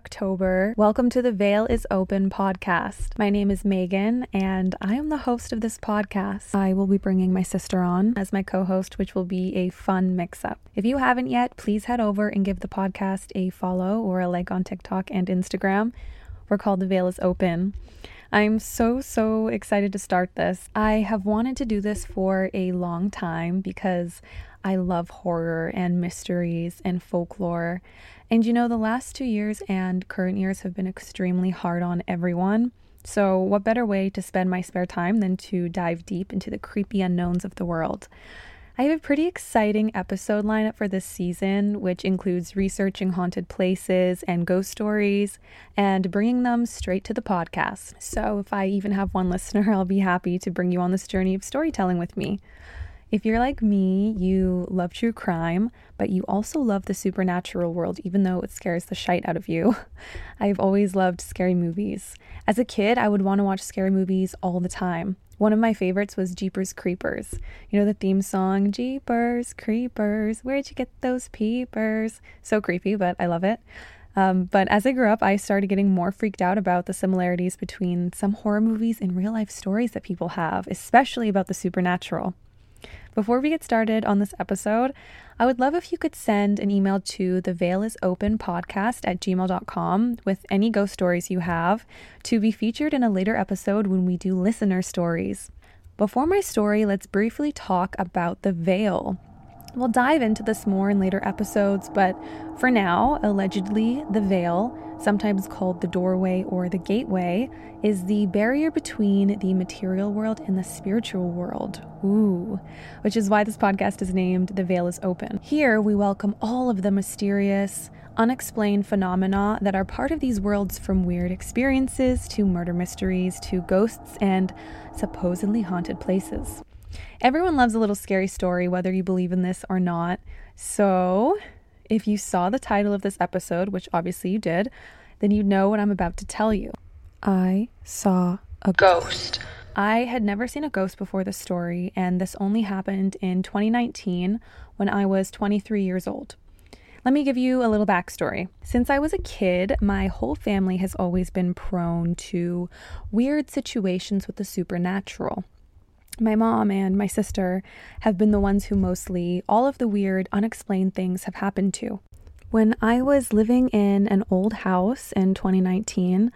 October. Welcome to the Veil is Open podcast. My name is Megan, and I am the host of this podcast. I will be bringing my sister on as my co host, which will be a fun mix up. If you haven't yet, please head over and give the podcast a follow or a like on TikTok and Instagram. We're called The Veil is Open. I'm so, so excited to start this. I have wanted to do this for a long time because I love horror and mysteries and folklore. And you know, the last two years and current years have been extremely hard on everyone. So, what better way to spend my spare time than to dive deep into the creepy unknowns of the world? I have a pretty exciting episode lineup for this season, which includes researching haunted places and ghost stories and bringing them straight to the podcast. So, if I even have one listener, I'll be happy to bring you on this journey of storytelling with me. If you're like me, you love true crime, but you also love the supernatural world, even though it scares the shite out of you. I've always loved scary movies. As a kid, I would want to watch scary movies all the time. One of my favorites was Jeepers Creepers. You know the theme song, Jeepers Creepers, where'd you get those peepers? So creepy, but I love it. Um, but as I grew up, I started getting more freaked out about the similarities between some horror movies and real life stories that people have, especially about the supernatural. Before we get started on this episode, I would love if you could send an email to the veil is open podcast at gmail.com with any ghost stories you have to be featured in a later episode when we do listener stories. Before my story, let's briefly talk about the veil. We'll dive into this more in later episodes, but for now, allegedly, the veil, sometimes called the doorway or the gateway, is the barrier between the material world and the spiritual world. Ooh, which is why this podcast is named The Veil is Open. Here, we welcome all of the mysterious, unexplained phenomena that are part of these worlds from weird experiences to murder mysteries to ghosts and supposedly haunted places. Everyone loves a little scary story, whether you believe in this or not. So, if you saw the title of this episode, which obviously you did, then you know what I'm about to tell you. I saw a ghost. I had never seen a ghost before this story, and this only happened in 2019 when I was 23 years old. Let me give you a little backstory. Since I was a kid, my whole family has always been prone to weird situations with the supernatural my mom and my sister have been the ones who mostly all of the weird, unexplained things have happened to. When I was living in an old house in 2019,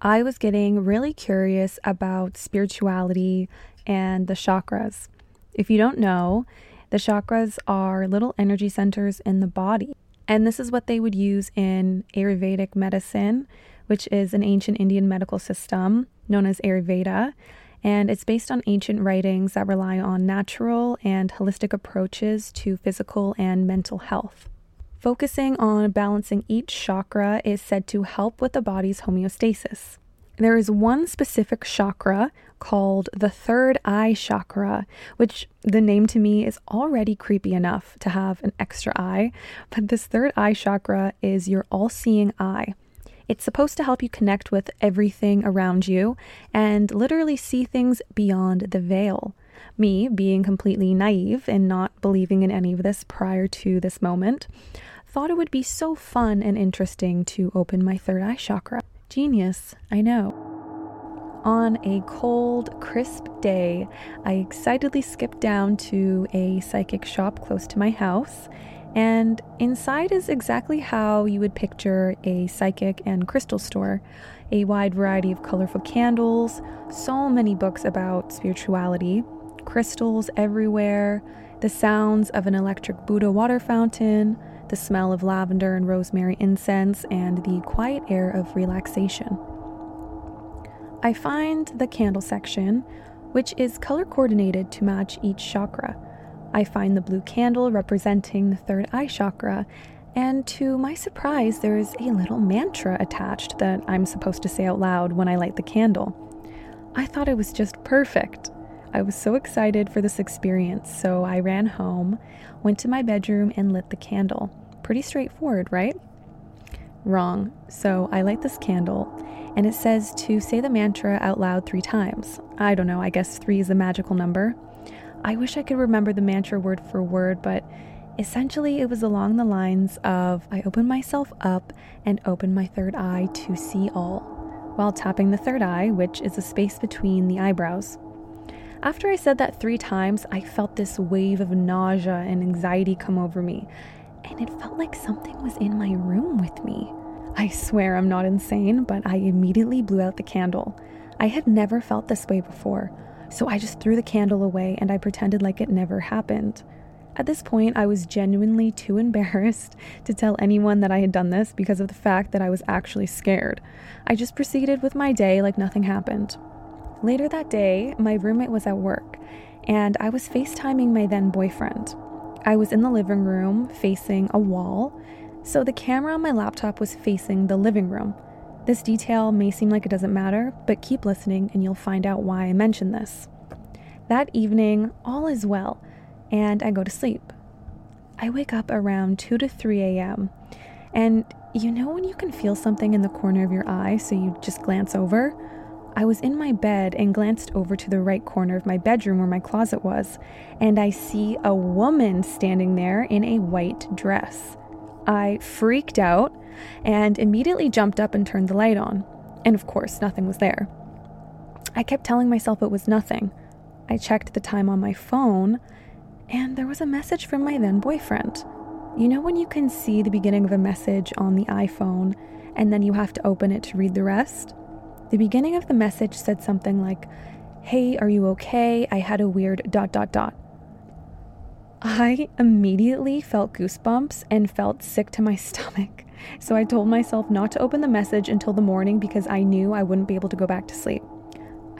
I was getting really curious about spirituality and the chakras. If you don't know, the chakras are little energy centers in the body. And this is what they would use in Ayurvedic medicine, which is an ancient Indian medical system known as Ayurveda and it's based on ancient writings that rely on natural and holistic approaches to physical and mental health. Focusing on balancing each chakra is said to help with the body's homeostasis. There is one specific chakra called the third eye chakra, which the name to me is already creepy enough to have an extra eye. But this third eye chakra is your all seeing eye. It's supposed to help you connect with everything around you and literally see things beyond the veil. Me, being completely naive and not believing in any of this prior to this moment, thought it would be so fun and interesting to open my third eye chakra. Genius, I know. On a cold, crisp day, I excitedly skipped down to a psychic shop close to my house and inside is exactly how you would picture a psychic and crystal store a wide variety of colorful candles, so many books about spirituality, crystals everywhere, the sounds of an electric Buddha water fountain, the smell of lavender and rosemary incense, and the quiet air of relaxation. I find the candle section, which is color coordinated to match each chakra. I find the blue candle representing the third eye chakra, and to my surprise, there is a little mantra attached that I'm supposed to say out loud when I light the candle. I thought it was just perfect. I was so excited for this experience, so I ran home, went to my bedroom, and lit the candle. Pretty straightforward, right? Wrong. So I light this candle, and it says to say the mantra out loud three times. I don't know, I guess three is a magical number. I wish I could remember the mantra word for word, but Essentially, it was along the lines of I open myself up and open my third eye to see all, while tapping the third eye, which is a space between the eyebrows. After I said that three times, I felt this wave of nausea and anxiety come over me, and it felt like something was in my room with me. I swear I'm not insane, but I immediately blew out the candle. I had never felt this way before, so I just threw the candle away and I pretended like it never happened. At this point, I was genuinely too embarrassed to tell anyone that I had done this because of the fact that I was actually scared. I just proceeded with my day like nothing happened. Later that day, my roommate was at work, and I was FaceTiming my then boyfriend. I was in the living room facing a wall, so the camera on my laptop was facing the living room. This detail may seem like it doesn't matter, but keep listening and you'll find out why I mention this. That evening, all is well, and I go to sleep. I wake up around 2 to 3 a.m., and you know when you can feel something in the corner of your eye, so you just glance over? I was in my bed and glanced over to the right corner of my bedroom where my closet was, and I see a woman standing there in a white dress. I freaked out and immediately jumped up and turned the light on. And of course, nothing was there. I kept telling myself it was nothing. I checked the time on my phone, and there was a message from my then boyfriend. You know, when you can see the beginning of a message on the iPhone and then you have to open it to read the rest? The beginning of the message said something like, Hey, are you okay? I had a weird dot dot dot. I immediately felt goosebumps and felt sick to my stomach. So I told myself not to open the message until the morning because I knew I wouldn't be able to go back to sleep.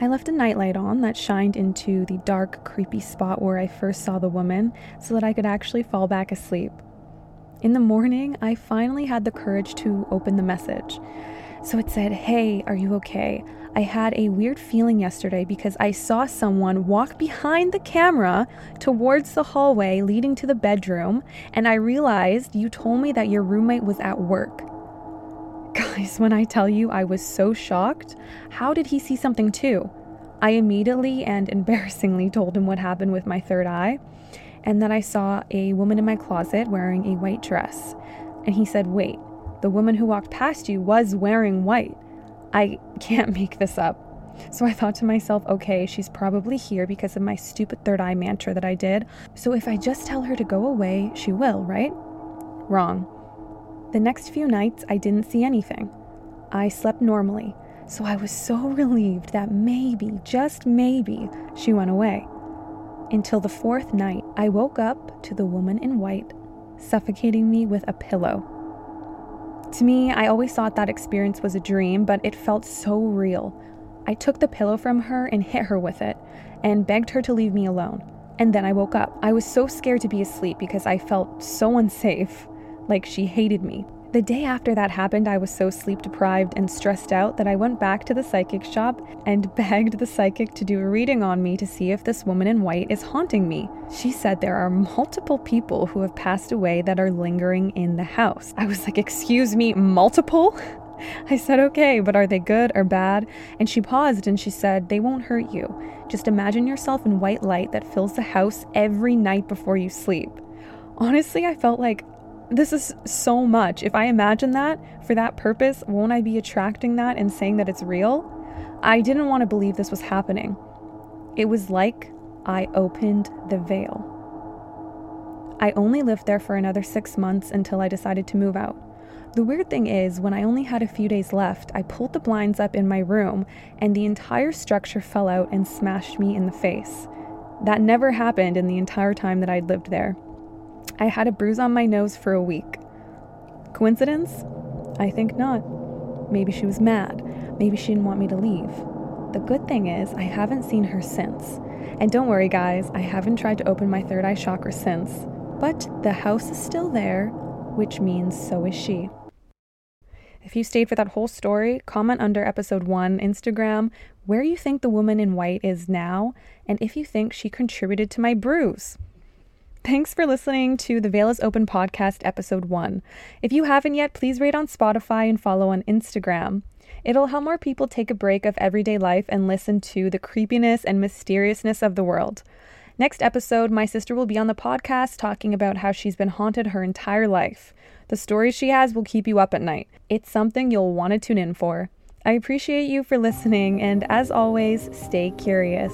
I left a nightlight on that shined into the dark, creepy spot where I first saw the woman so that I could actually fall back asleep. In the morning, I finally had the courage to open the message. So it said, Hey, are you okay? I had a weird feeling yesterday because I saw someone walk behind the camera towards the hallway leading to the bedroom, and I realized you told me that your roommate was at work. Guys, when I tell you I was so shocked, how did he see something too? I immediately and embarrassingly told him what happened with my third eye and that I saw a woman in my closet wearing a white dress. And he said, Wait, the woman who walked past you was wearing white. I can't make this up. So I thought to myself, okay, she's probably here because of my stupid third eye mantra that I did. So if I just tell her to go away, she will, right? Wrong. The next few nights, I didn't see anything. I slept normally, so I was so relieved that maybe, just maybe, she went away. Until the fourth night, I woke up to the woman in white suffocating me with a pillow. To me, I always thought that experience was a dream, but it felt so real. I took the pillow from her and hit her with it, and begged her to leave me alone. And then I woke up. I was so scared to be asleep because I felt so unsafe, like she hated me. The day after that happened, I was so sleep deprived and stressed out that I went back to the psychic shop and begged the psychic to do a reading on me to see if this woman in white is haunting me. She said there are multiple people who have passed away that are lingering in the house. I was like, Excuse me, multiple? I said, okay, but are they good or bad? And she paused and she said, They won't hurt you. Just imagine yourself in white light that fills the house every night before you sleep. Honestly, I felt like this is so much. If I imagine that for that purpose, won't I be attracting that and saying that it's real? I didn't want to believe this was happening. It was like I opened the veil. I only lived there for another six months until I decided to move out. The weird thing is, when I only had a few days left, I pulled the blinds up in my room and the entire structure fell out and smashed me in the face. That never happened in the entire time that I'd lived there. I had a bruise on my nose for a week. Coincidence? I think not. Maybe she was mad. Maybe she didn't want me to leave. The good thing is, I haven't seen her since. And don't worry, guys, I haven't tried to open my third eye chakra since. But the house is still there, which means so is she. If you stayed for that whole story, comment under episode 1 Instagram where you think the woman in white is now and if you think she contributed to my bruise. Thanks for listening to the Veil is Open podcast, episode one. If you haven't yet, please rate on Spotify and follow on Instagram. It'll help more people take a break of everyday life and listen to the creepiness and mysteriousness of the world. Next episode, my sister will be on the podcast talking about how she's been haunted her entire life. The stories she has will keep you up at night. It's something you'll want to tune in for. I appreciate you for listening, and as always, stay curious.